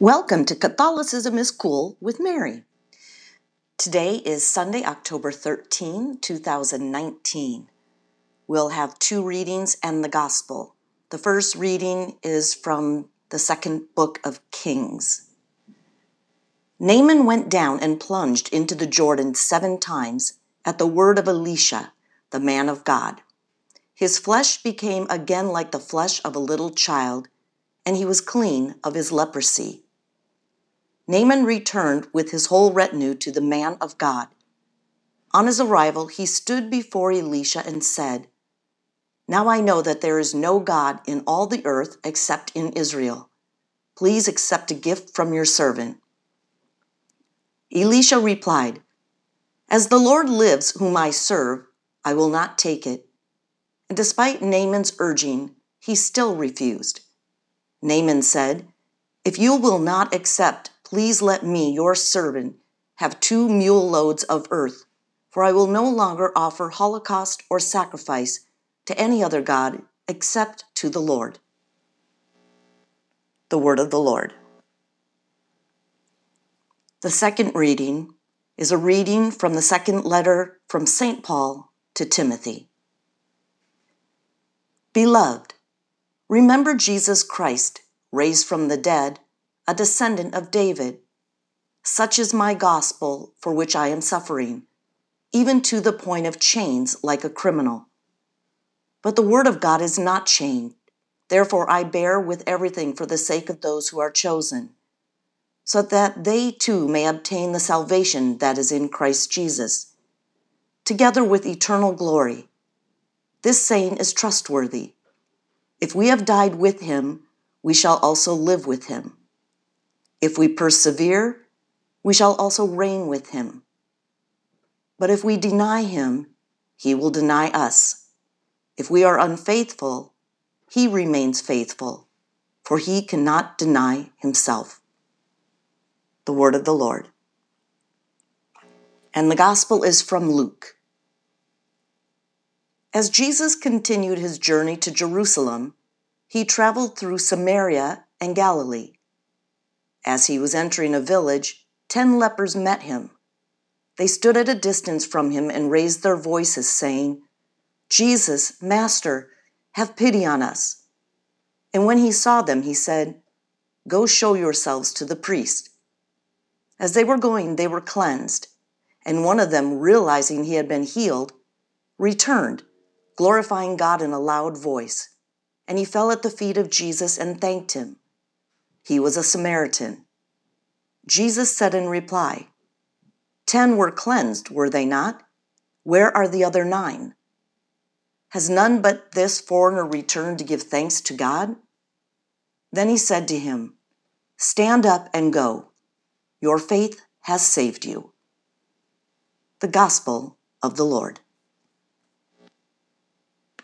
Welcome to Catholicism is Cool with Mary. Today is Sunday, October 13, 2019. We'll have two readings and the Gospel. The first reading is from the second book of Kings. Naaman went down and plunged into the Jordan seven times at the word of Elisha, the man of God. His flesh became again like the flesh of a little child, and he was clean of his leprosy. Naaman returned with his whole retinue to the man of God. On his arrival, he stood before Elisha and said, Now I know that there is no God in all the earth except in Israel. Please accept a gift from your servant. Elisha replied, As the Lord lives, whom I serve, I will not take it. And despite Naaman's urging, he still refused. Naaman said, If you will not accept, please let me, your servant, have two mule loads of earth, for I will no longer offer holocaust or sacrifice to any other God except to the Lord. The Word of the Lord. The second reading is a reading from the second letter from St. Paul to Timothy. Beloved, remember Jesus Christ, raised from the dead, a descendant of David. Such is my gospel for which I am suffering, even to the point of chains like a criminal. But the word of God is not chained. Therefore, I bear with everything for the sake of those who are chosen, so that they too may obtain the salvation that is in Christ Jesus, together with eternal glory. This saying is trustworthy. If we have died with him, we shall also live with him. If we persevere, we shall also reign with him. But if we deny him, he will deny us. If we are unfaithful, he remains faithful, for he cannot deny himself. The word of the Lord. And the gospel is from Luke. As Jesus continued his journey to Jerusalem, he traveled through Samaria and Galilee. As he was entering a village, ten lepers met him. They stood at a distance from him and raised their voices, saying, Jesus, Master, have pity on us. And when he saw them, he said, Go show yourselves to the priest. As they were going, they were cleansed, and one of them, realizing he had been healed, returned, glorifying God in a loud voice. And he fell at the feet of Jesus and thanked him. He was a Samaritan. Jesus said in reply, Ten were cleansed, were they not? Where are the other nine? Has none but this foreigner returned to give thanks to God? Then he said to him, Stand up and go. Your faith has saved you. The Gospel of the Lord.